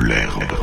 l'herbe.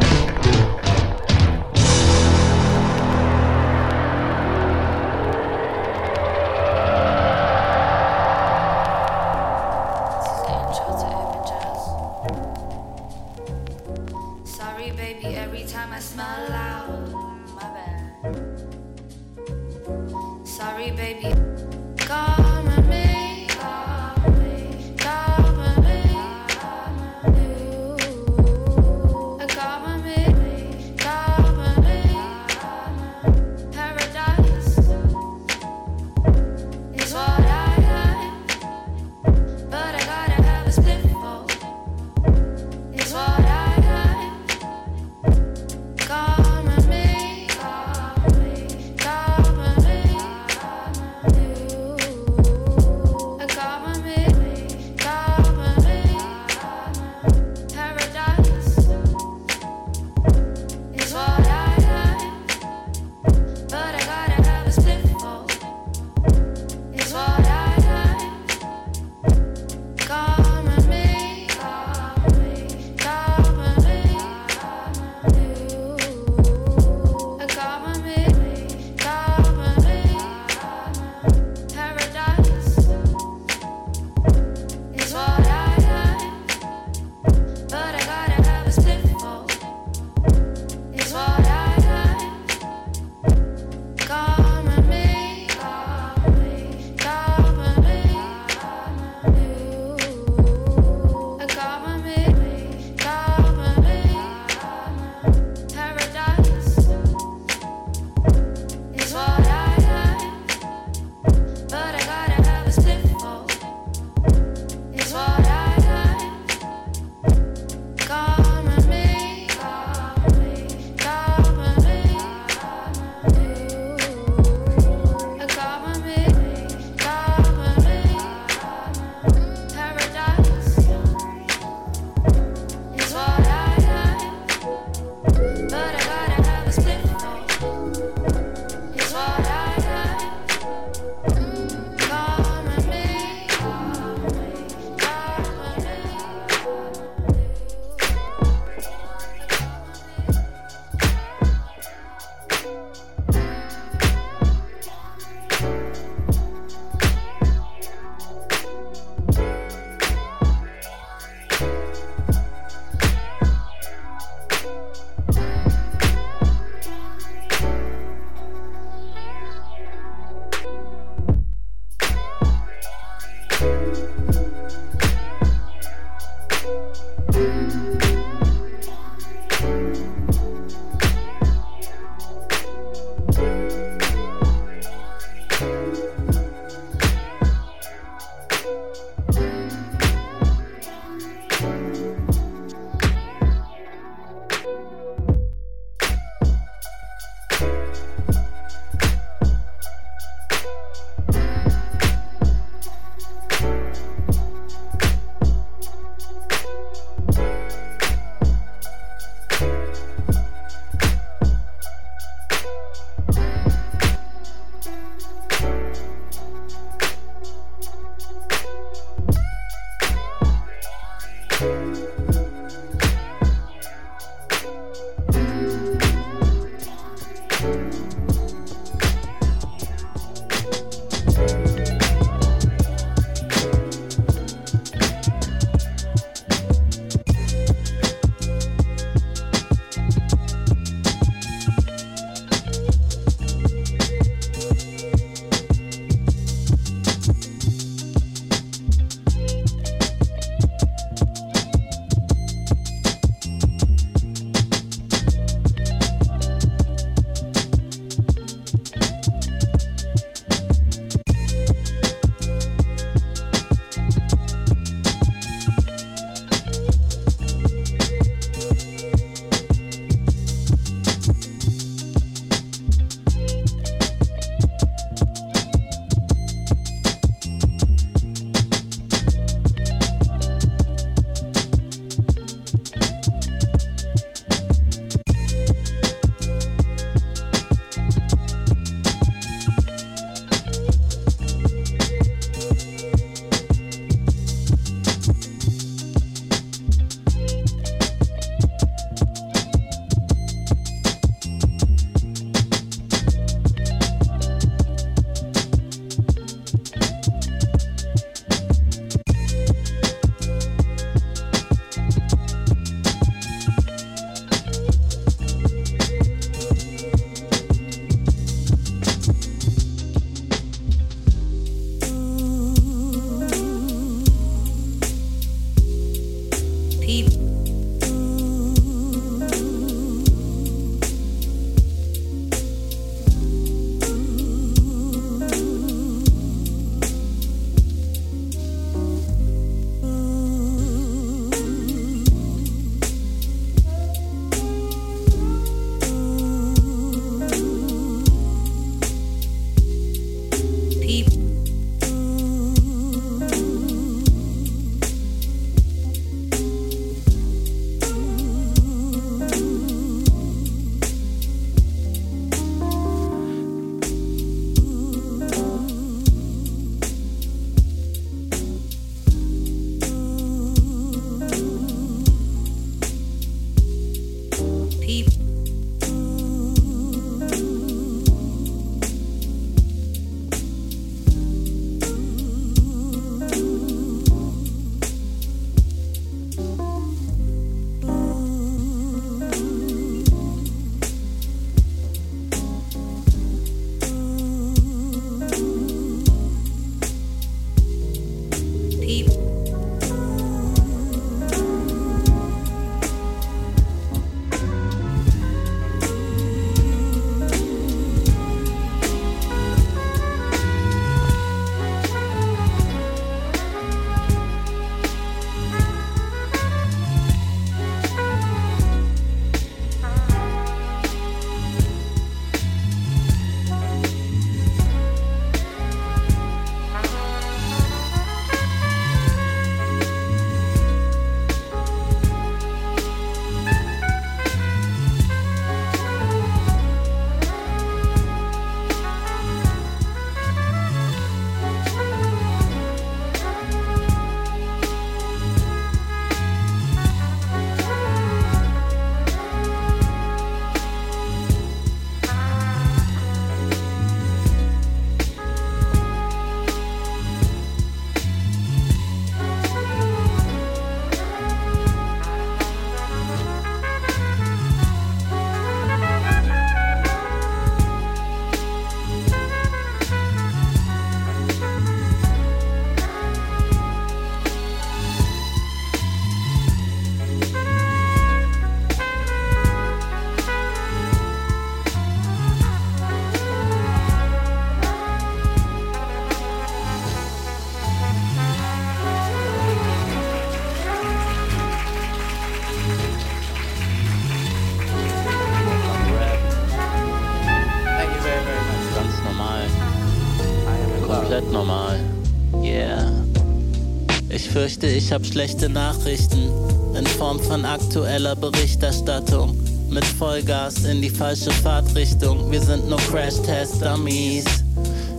Ich fürchte, ich hab schlechte Nachrichten in Form von aktueller Berichterstattung. Mit Vollgas in die falsche Fahrtrichtung. Wir sind nur Crash-Test-Dummies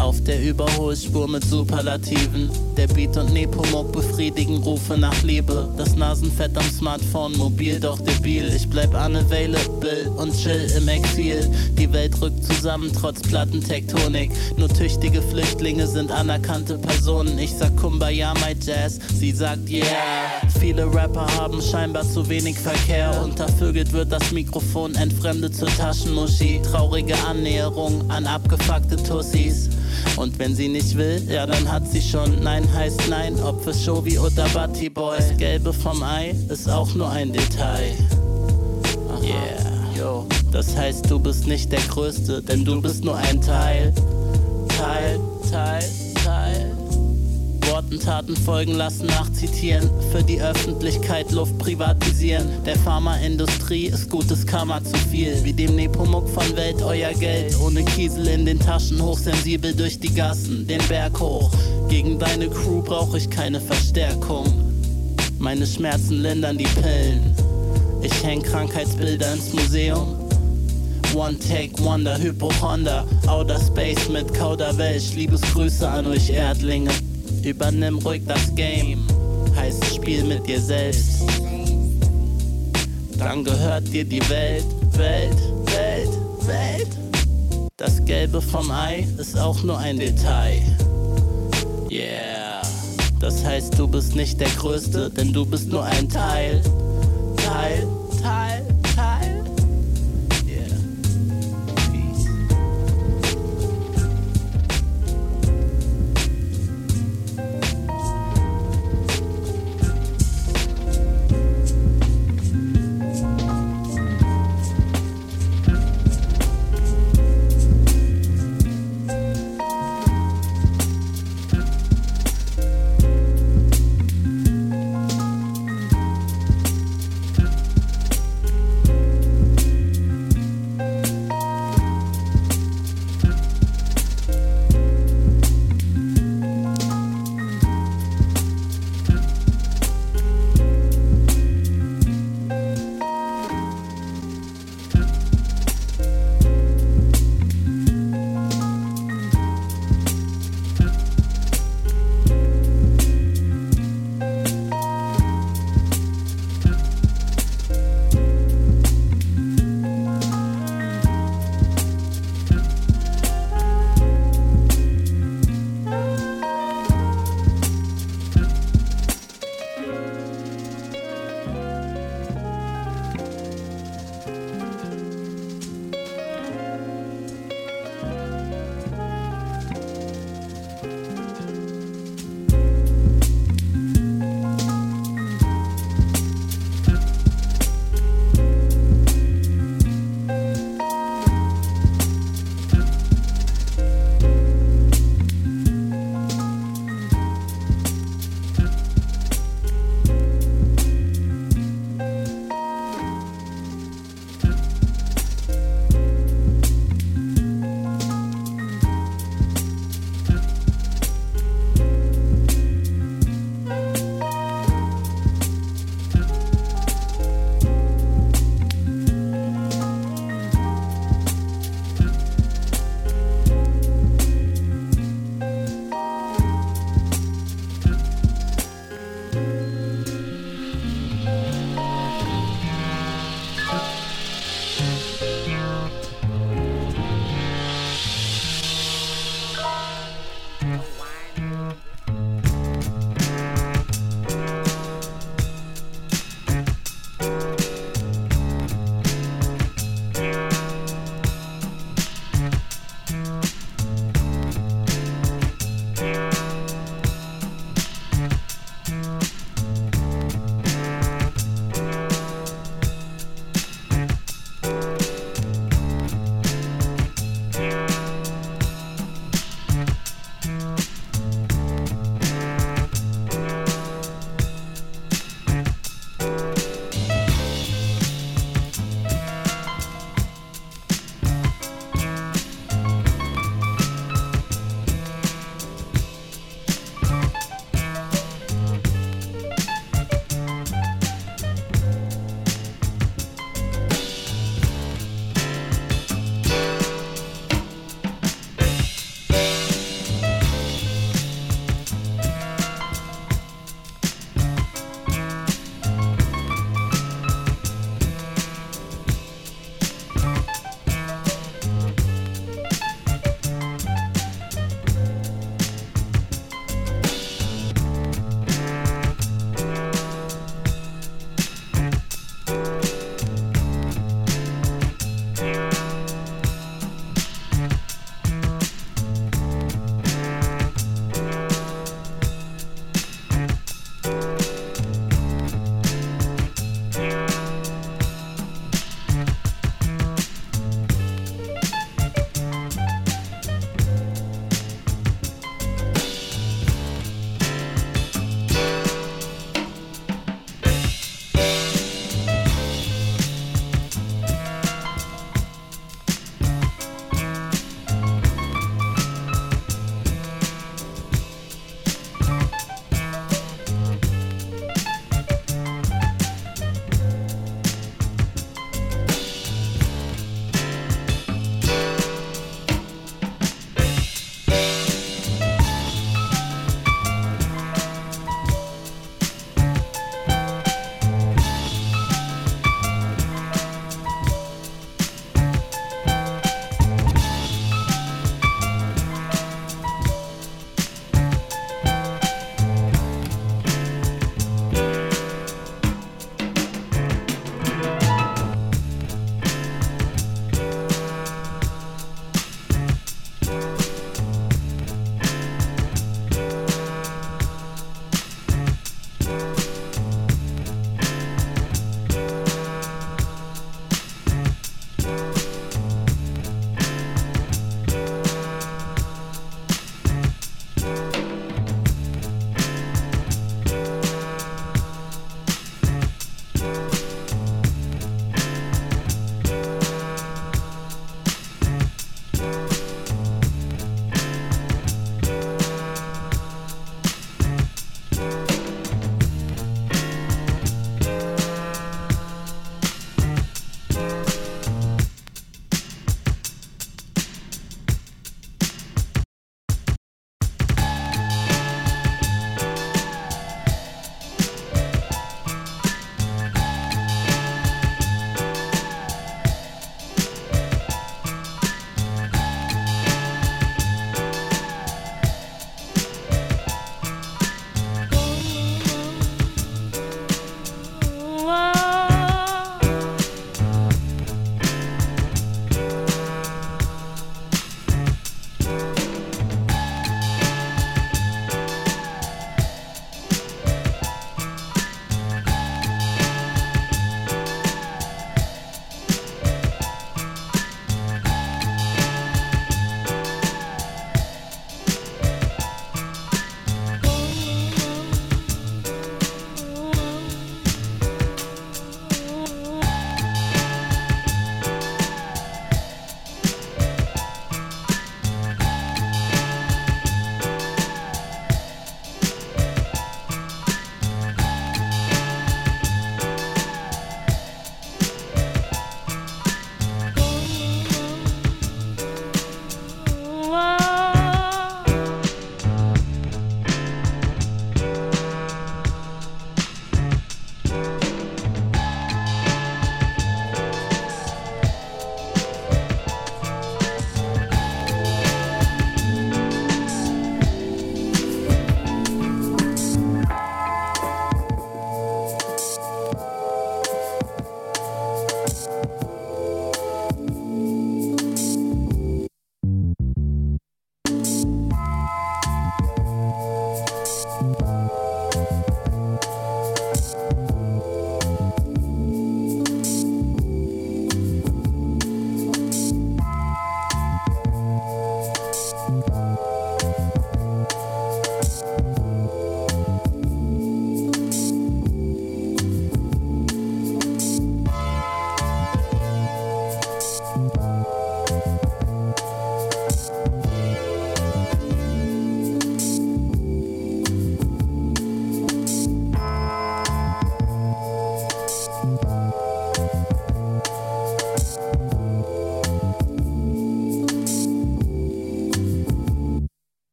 auf der Überholspur mit Superlativen. Der Beat und Nepomuk befriedigen Rufe nach Liebe. Das Nasenfett am Smartphone, mobil doch debil. Ich bleib unavailable und chill im Exil. Die Welt rückt zusammen trotz Plattentektonik. Nur tüchtige Flüchtlinge sind anerkannte Personen. Ich sag Kumbaya, my Jazz. Sie sagt yeah. Viele Rapper haben scheinbar zu wenig Verkehr. Untervögelt wird das Mikrofon, entfremdet zur Taschenmuschi. Traurige Annäherung an abgefuckte Tussis. Und wenn sie nicht will, ja, dann hat sie schon. Nein heißt nein, ob für Shovi oder Butty Boy. Das Gelbe vom Ei ist auch nur ein Detail. Aha. Yeah, yo. Das heißt, du bist nicht der Größte, denn du bist nur ein. Teil, Teil, Teil. Worten Taten folgen lassen, nachzitieren. Für die Öffentlichkeit Luft privatisieren. Der Pharmaindustrie ist gutes Karma zu viel. Wie dem Nepomuk von Welt euer Geld. Ohne Kiesel in den Taschen, hochsensibel durch die Gassen, den Berg hoch. Gegen deine Crew brauch ich keine Verstärkung. Meine Schmerzen lindern die Pillen. Ich häng Krankheitsbilder ins Museum. One Take Wonder, Hypo Honda, Outer Space mit Kauderwelsch. Liebesgrüße an euch Erdlinge. Übernimm ruhig das Game, heißt Spiel mit dir selbst. Dann gehört dir die Welt, Welt, Welt, Welt. Das Gelbe vom Ei ist auch nur ein Detail. Yeah, das heißt, du bist nicht der Größte, denn du bist nur ein Teil.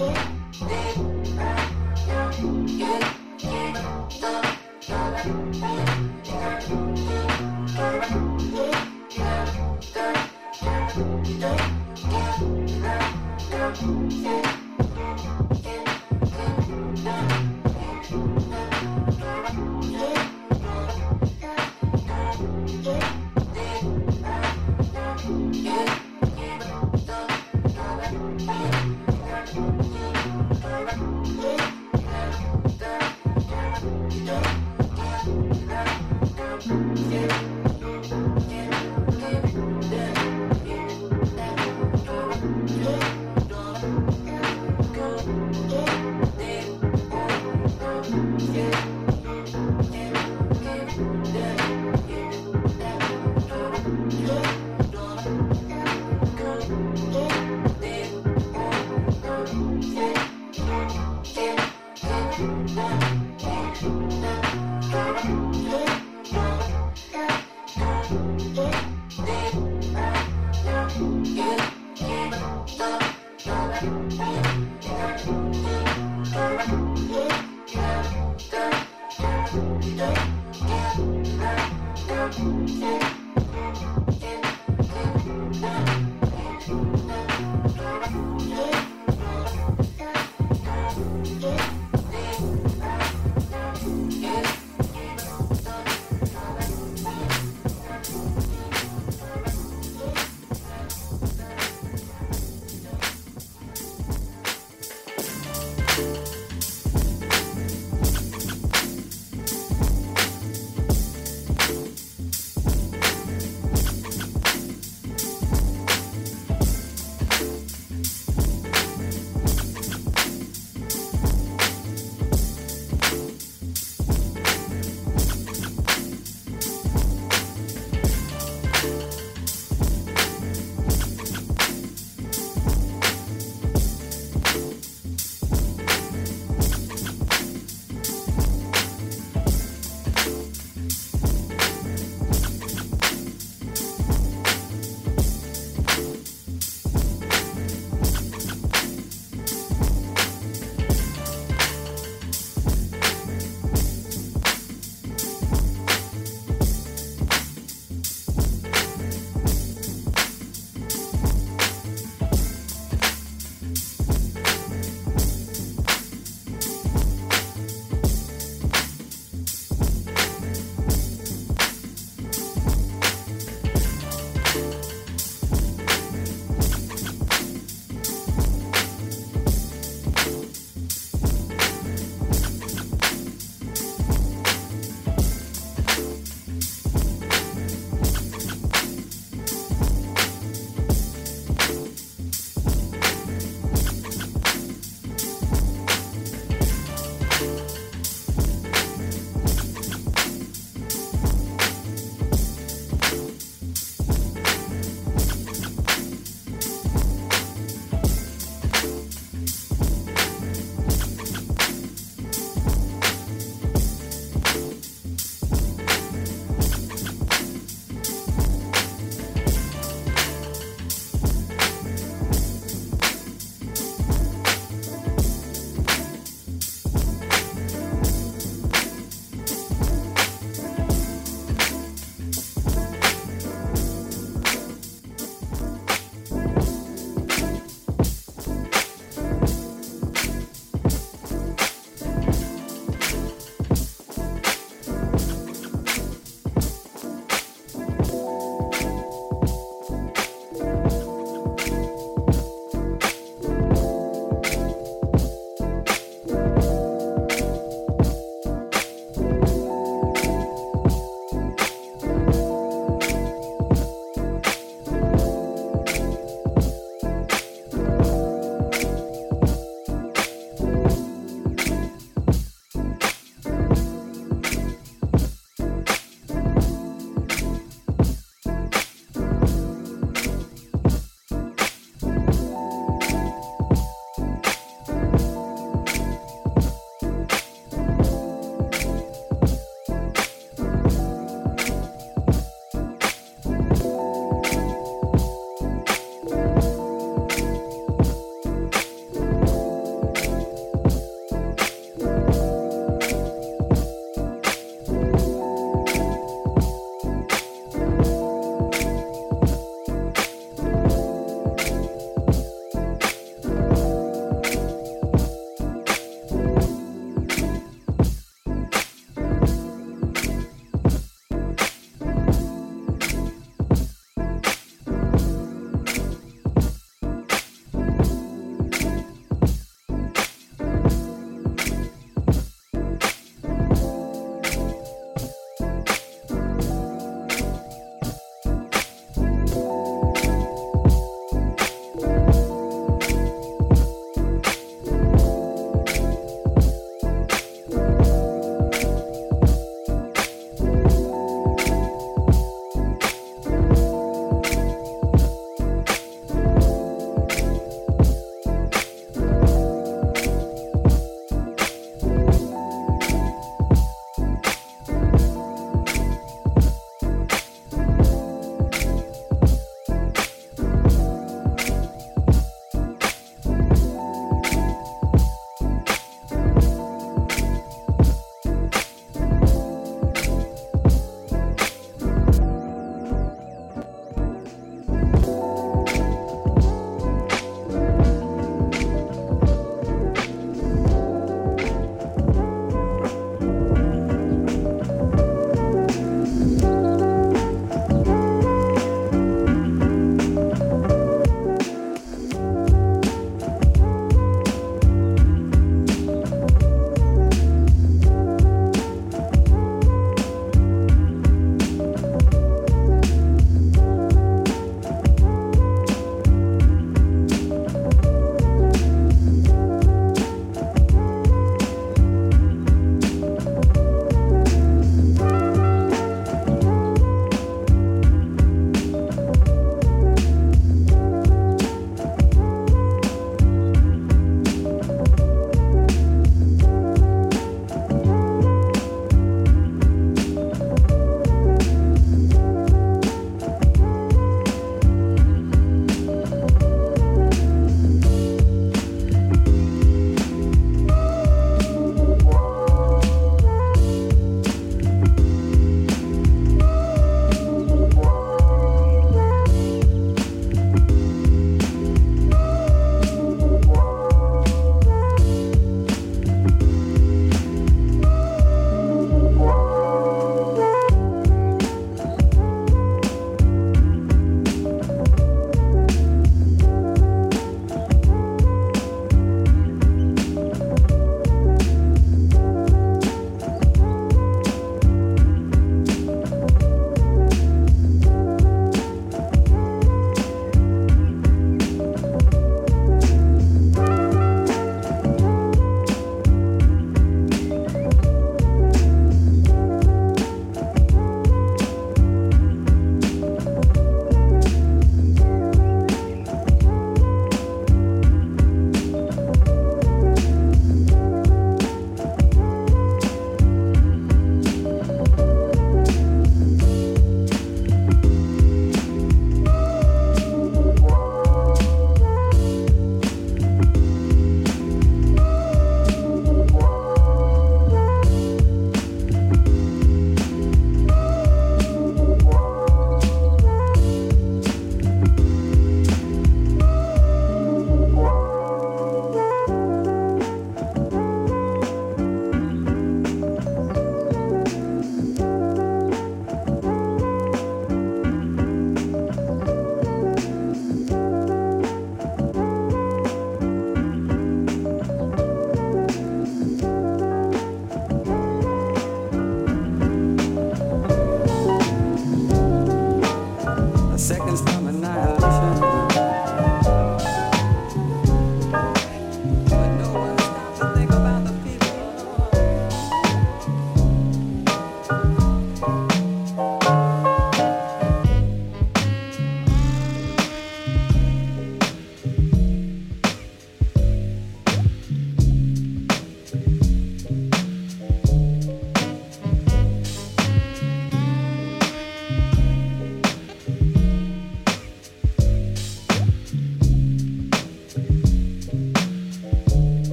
Yeah.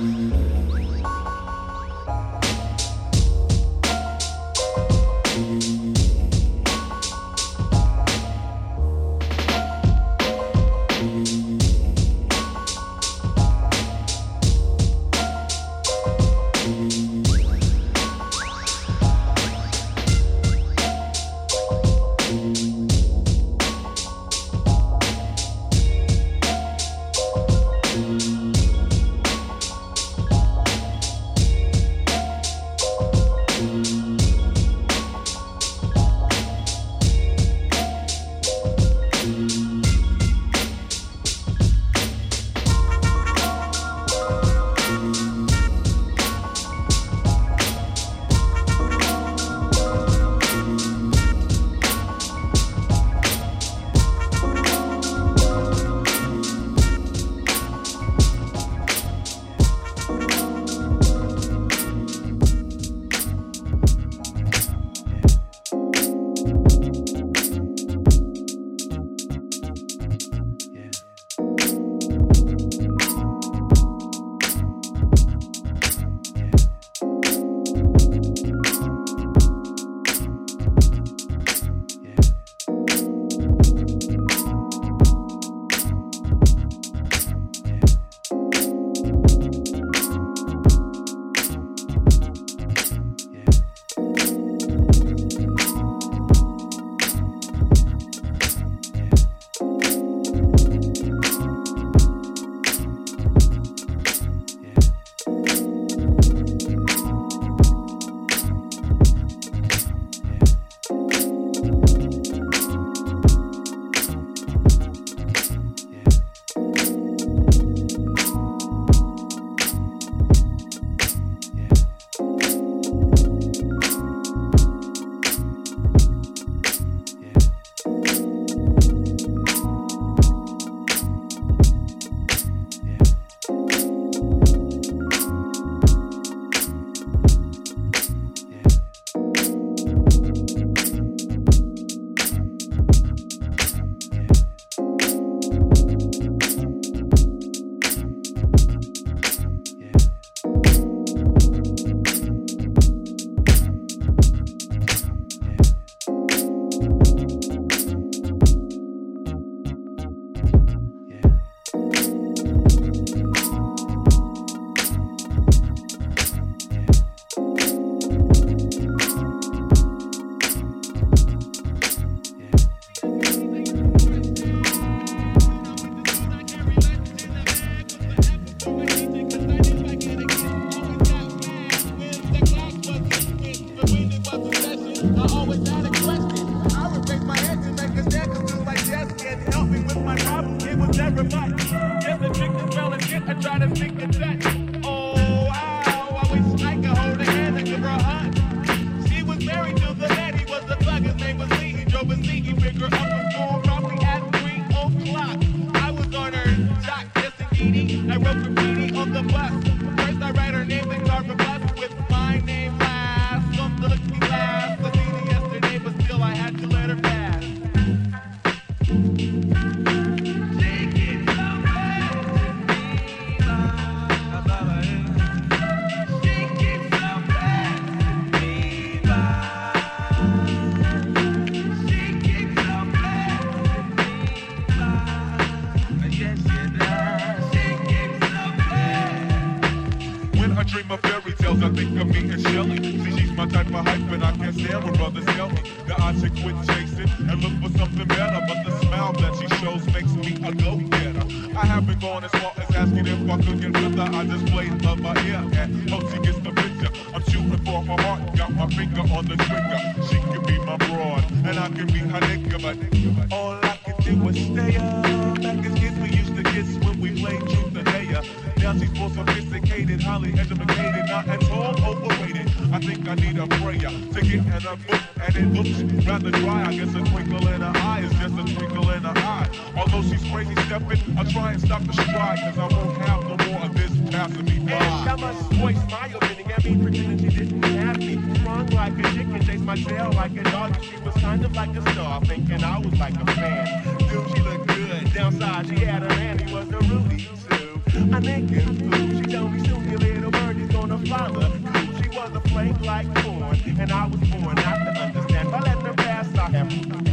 Música love that she shows makes me a go-getter. I haven't gone as far as asking if I could get better. I just played up my ear and hope she gets the picture. I'm shooting for my heart, got my finger on the trigger. She could be my broad, and I could be her nigga, but all I can do is stay up. Back as kids we used to kiss when we played now she's more sophisticated, highly educated, not at all overrated. I think I need a prayer to get and a book, and it looks rather dry. I guess a twinkle in her eye is just a twinkle in her eye. Although she's crazy stepping, I try and stop the stride, cause I won't have no more of this passing me by. And I must voice my opinion, I mean, pretending she didn't have me. Strong like a chicken, chase my tail like a dog. She was kind of like a star, thinking I was like a fan. Dude, she looked good. Downside, she had a man, he was a Rudy. I naked fool. She told me soon your little birdie's gonna fly the She was a flame like corn, and I was born not to understand. By letting her pass, I have.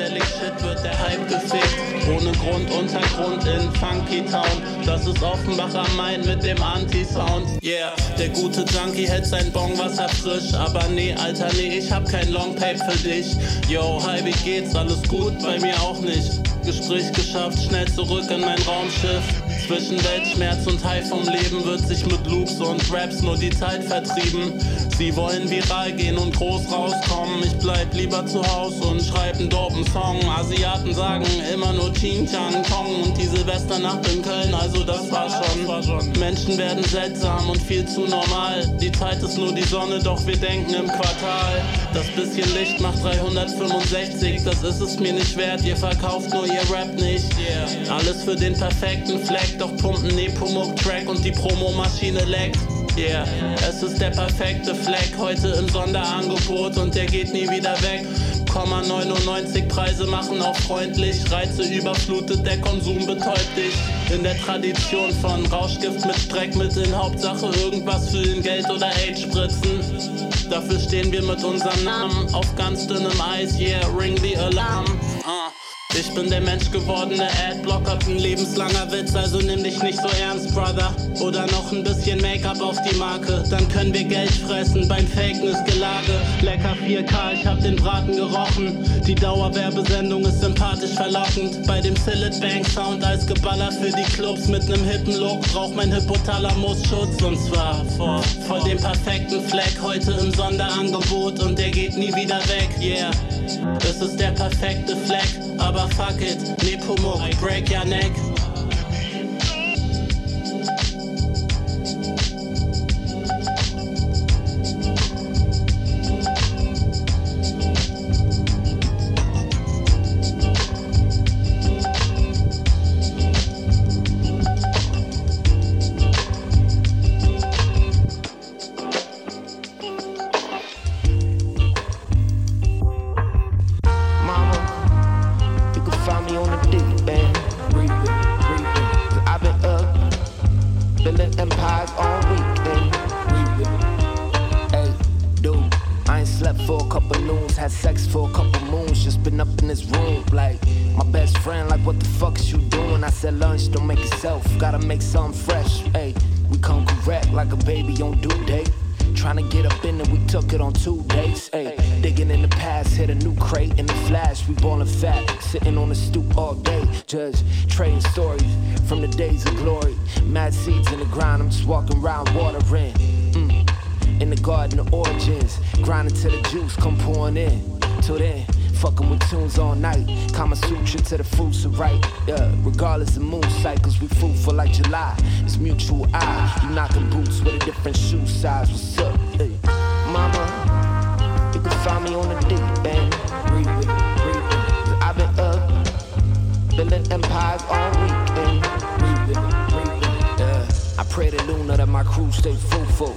Psychedelic Shit wird der Hype gefickt. Ohne Grund, Untergrund in Funky Town. Das ist Offenbach am Main mit dem Anti-Sound. Yeah, der gute Junkie hält sein Bongwasser frisch. Aber nee, Alter, nee, ich hab kein Longpape für dich. Yo, hi, wie geht's? Alles gut? Bei mir auch nicht. Gespräch geschafft, schnell zurück in mein Raumschiff. Zwischen Weltschmerz und High vom Leben wird sich mit Loops und Raps nur die Zeit vertrieben. Sie wollen viral gehen und groß rauskommen. Ich bleib lieber zu Hause und schreib einen dopen Song. Asiaten sagen immer nur Ching Chang Kong und die Silvesternacht in Köln, also das war schon. Menschen werden seltsam und viel zu normal. Die Zeit ist nur die Sonne, doch wir denken im Quartal. Das bisschen Licht macht 365, das ist es mir nicht wert. Ihr verkauft nur ihr Rap nicht. Alles für den perfekten Fleck doch pumpen Nepomuk-Track und die Promomaschine leckt. Yeah, es ist der perfekte Fleck heute im Sonderangebot und der geht nie wieder weg. 99 Preise machen auch freundlich. Reize überflutet, der Konsum betäubt dich. In der Tradition von Rauschgift mit Streckmitteln, Hauptsache irgendwas füllen, Geld oder AIDS spritzen. Dafür stehen wir mit unserem Namen auf ganz dünnem Eis. Yeah, ring the alarm. Ich bin der menschgewordene Adblocker, ein lebenslanger Witz, also nimm dich nicht so ernst, Brother. Oder noch ein bisschen Make-up auf die Marke, dann können wir Geld fressen beim Fakeness-Gelage. Lecker 4K, ich hab den Braten gerochen. Die Dauerwerbesendung ist sympathisch verlockend. Bei dem Sillet Bank Sound als Geballer für die Clubs mit nem hippen Look braucht mein Hypothalamus Schutz und zwar vor, vor dem perfekten Fleck heute im Sonderangebot und der geht nie wieder weg, yeah. Das ist der perfekte Fleck, aber fuck it, Nepomuk, break your neck. couple loons, had sex for a couple moons, just been up in this room. Like, my best friend, like, what the fuck's you doing? I said, lunch, don't make yourself, gotta make something fresh. Hey, we come correct like a baby on due date. Trying to get up in it, we took it on two dates. Hey, digging in the past, hit a new crate in the flash. We ballin' fat, sitting on the stoop all day. Just trading stories from the days of glory. Mad seeds in the ground, I'm just walking around watering in the garden of origins. Grinding till the juice come pouring in. Till then, fucking with tunes all night. Kama Sutra to the fruits of right. Yeah, regardless of moon cycles, we fruitful like July. It's mutual eye. You knocking boots with a different shoe size. What's up? Hey. Mama, you can find me on the deep end. Breathe breathe. I've been up, building empires all weekend. Breathe breathe. Yeah. I pray to Luna that my crew stay fruitful.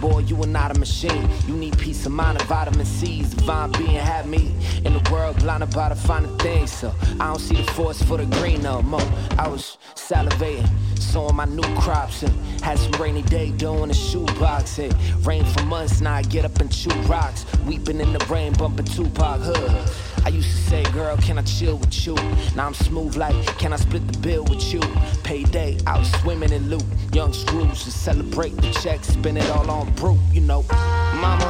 Boy, you are not a machine. You need peace of mind and vitamin C's. Divine being had me in the world blinded by the finer things. So I don't see the forest for the green no more. I was salivating, sowing my new crops and had some rainy day doing a shoebox. It rained for months, now I get up and chew rocks. Weeping in the rain, bumping Tupac hood. I used to say, girl, can I chill with you? Now I'm smooth like, can I split the bill with you? Payday, out swimming in loot. Young screws to celebrate the check, spend it all on brute, you know. Mama,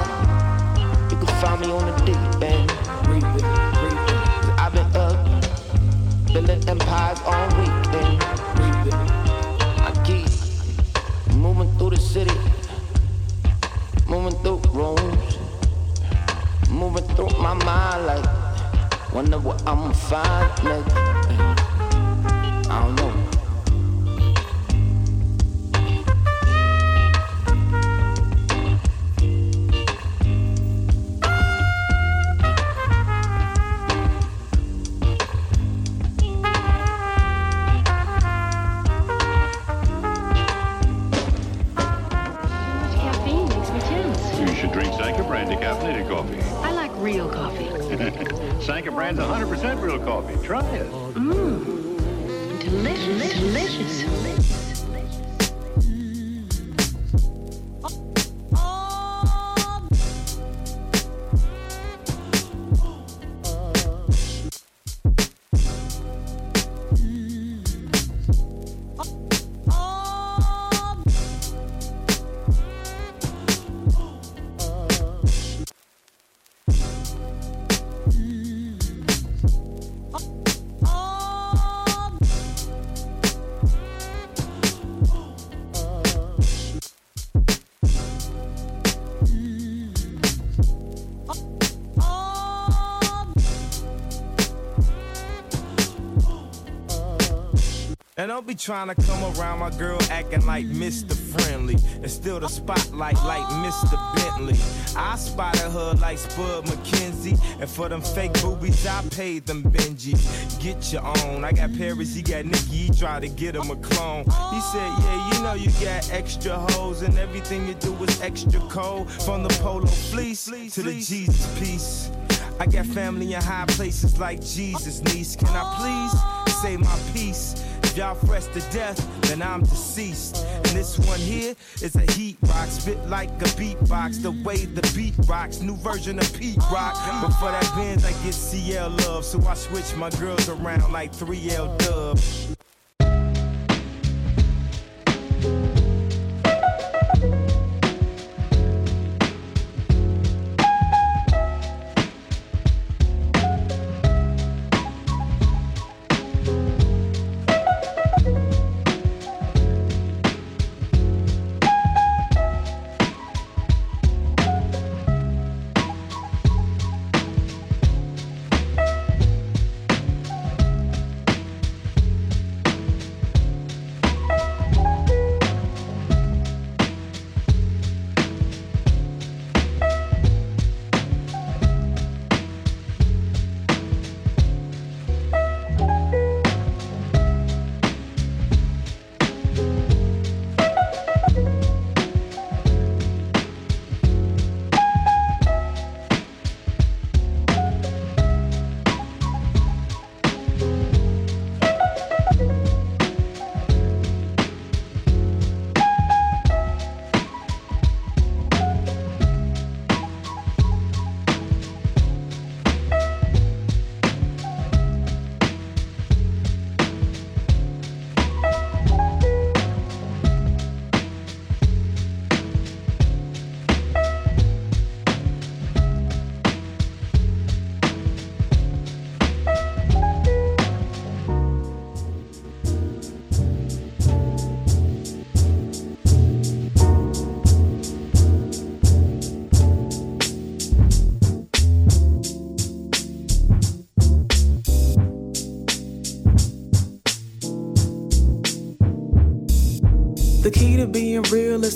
you can find me on the deep end. I've been up, building empires all weekend. I keep moving through the city, moving through Wonder what I'm going to don't be trying to come around my girl acting like Mr. Friendly and still the spotlight like Mr. Bentley. I spotted her like Spud McKenzie, and for them fake boobies, I paid them Benjis. Get your own. I got Paris, he got Nikki, he tried to get him a clone. He said, Yeah, you know you got extra hoes, and everything you do is extra cold. From the polo fleece to the Jesus piece. I got family in high places like Jesus, niece. Can I please say my piece? Y'all fresh to death, then I'm deceased. And this one here is a heat rock, spit like a beatbox. The way the beat rocks, new version of Pete Rock. But for that Benz, I get CL love, so I switch my girls around like 3L Dub.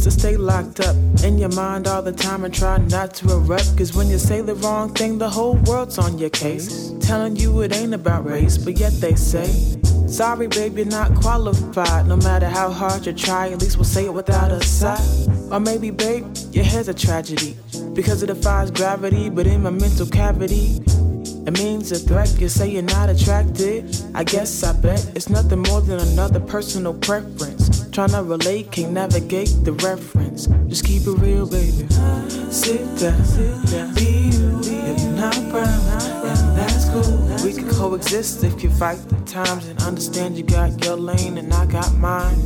To stay locked up in your mind all the time and try not to erupt. Cause when you say the wrong thing, the whole world's on your case. Telling you it ain't about race, but yet they say Sorry, babe, you're not qualified. No matter how hard you try, at least we'll say it without a sigh. Or maybe, babe, your hair's a tragedy. Because it defies gravity, but in my mental cavity, it means a threat. You say you're not attracted. I guess I bet it's nothing more than another personal preference. Trying to relate, can't navigate the reference. Just keep it real, baby. Sit down, sit down. Be you, if you're not brown, and that's cool. We can coexist if you fight the times and understand you got your lane and I got mine.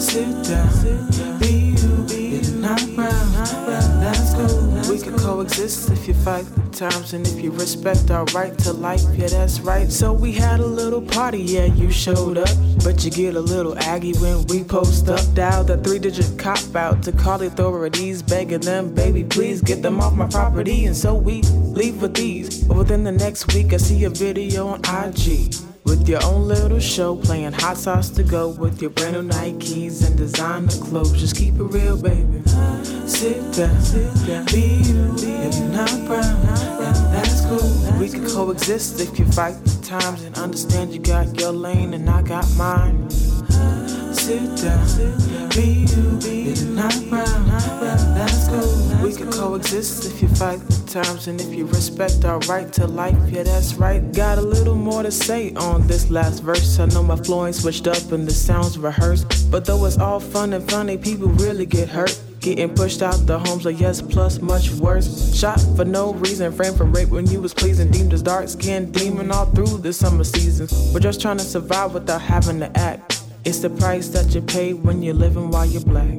Sit down, be you, if you're not brown, and that's cool. We can coexist if you fight the times and if you respect our right to life. Yeah, that's right. So we had a little party, yeah, you showed up. But you get a little aggy when we post up. Dial the three digit cop out to call the authorities, begging them, baby, please get them off my property. And so we leave with these. But within the next week, I see a video on IG. With your own little show, playing hot sauce to go with your brand new Nikes and designer clothes. Just keep it real, baby. Sit down, sit down, be you, if you're not brown, and that's cool. We can coexist if you fight the times and understand you got your lane and I got mine. Sit down, be you, if you're not brown, and that's cool. We can coexist if you fight the times and if you respect our right to life. Yeah, that's right. Got a little more to say on this last verse. I know my flowing switched up and the sounds rehearsed, but though it's all fun and funny, people really get hurt. Getting pushed out the homes of yes, plus much worse. Shot for no reason, framed for rape when you was pleasing. Deemed as dark skinned demon all through the summer seasons. We're just trying to survive without having to act. It's the price that you pay when you're living while you're black.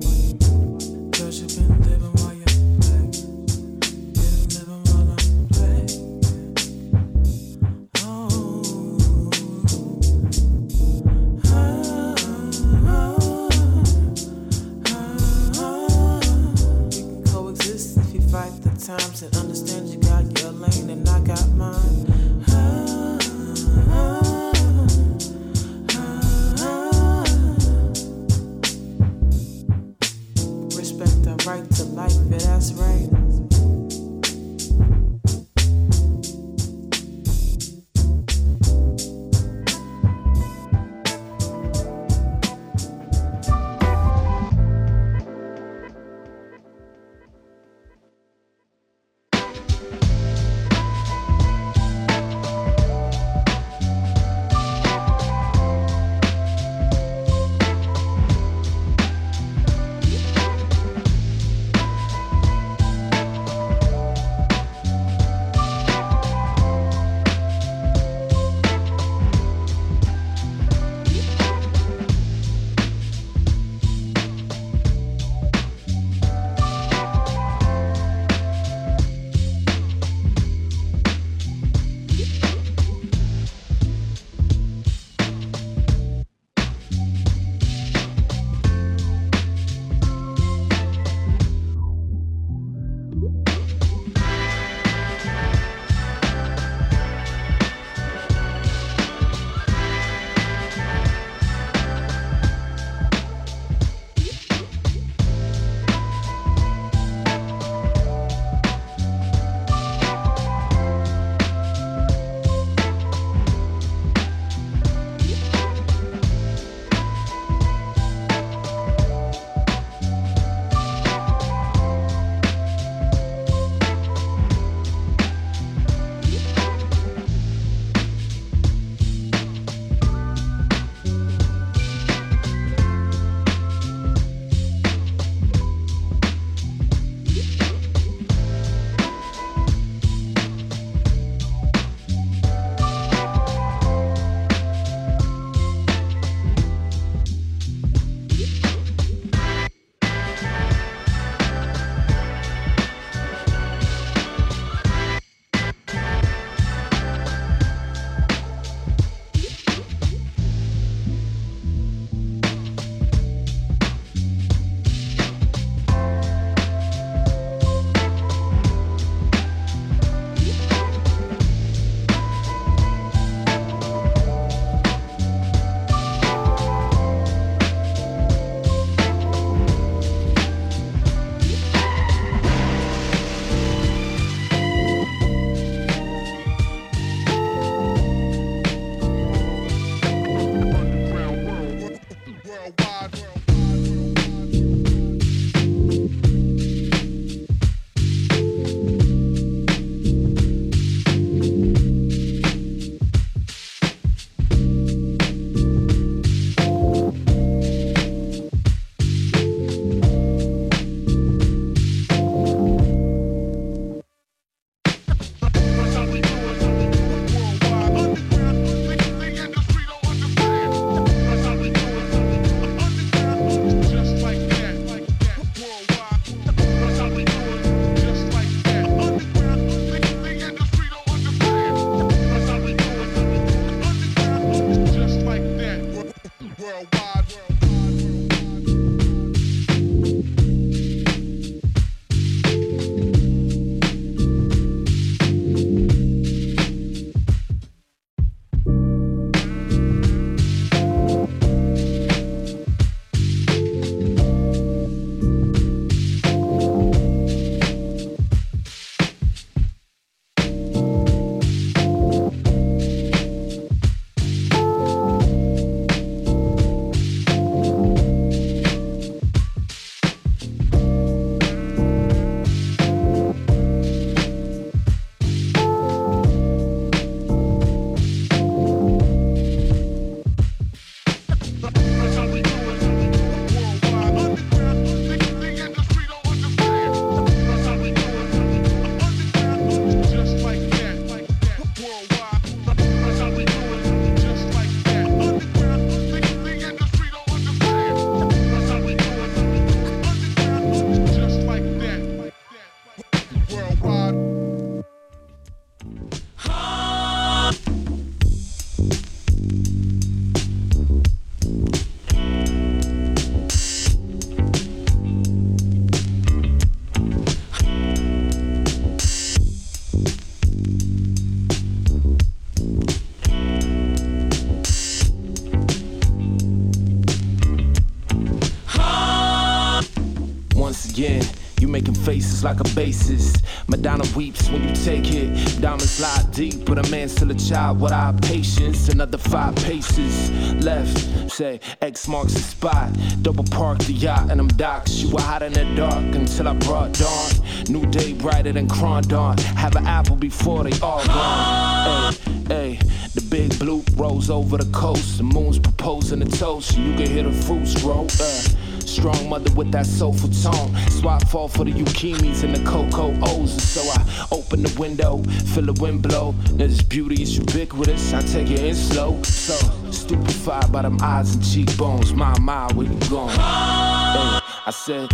Faces like a basis. Madonna weeps when you take it. Diamonds slide deep, but a man still a child. Our patience? Another five paces left. Say X marks the spot. Double park the yacht and I'm docks. You were hot in the dark until I brought dawn. New day brighter than Cron Dawn. Have an apple before they all gone. Hey, hey. The big blue rolls over the coast. The moon's proposing a toast. You can hear the fruits grow. Uh. Strong mother with that soulful tone. So I fall for the Yukimis and the Coco O's. And so I open the window, feel the wind blow. This beauty is ubiquitous. I take it in slow. So stupefied by them eyes and cheekbones. My, my, where you going? Hey, I said,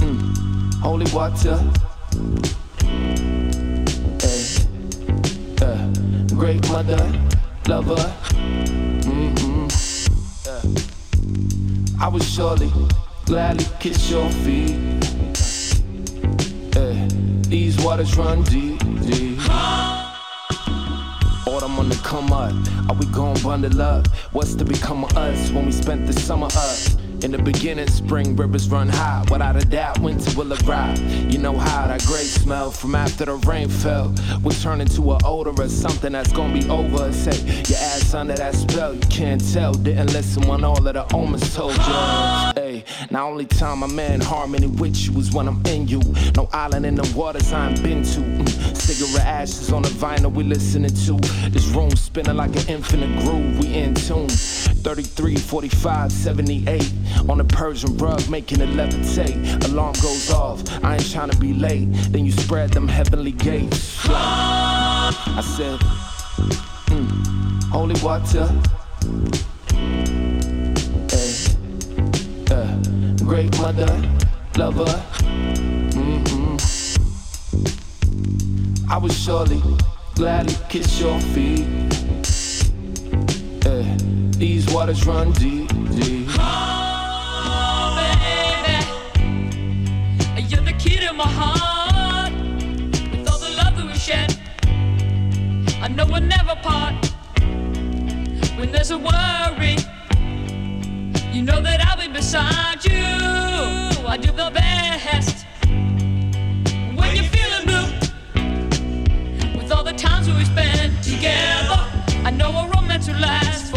mm, holy water. Hey, uh, great mother, lover. I would surely gladly kiss your feet. Hey, these waters run deep, deep. Autumn on the come up. Are we gon' bundle up? What's to become of us when we spent the summer up? In the beginning, spring rivers run high. Without a doubt, winter will arrive. You know how that great smell from after the rain fell will turn into an odor or something that's gonna be over. Say your ass under that spell, you can't tell. Didn't listen when all of the omens told you. Hey, now only time I'm in harmony with you is when I'm in you. No island in the waters I ain't been to. Mm. Cigarette ashes on the vinyl we listening to. This room spinning like an infinite groove. We in tune. 33, 45, 78 on the Persian rug, making it levitate. Alarm goes off, I ain't trying to be late. Then you spread them heavenly gates. I said, mm, holy water. Great mother, lover. Mm-mm. I would surely gladly kiss your feet. Hey, these waters run deep, deep. Oh, my heart with all the love that we shed. I know we'll never part when there's a worry. You know that I'll be beside you. I do the best. When you're feeling blue, with all the times we spent together, I know a romance will last.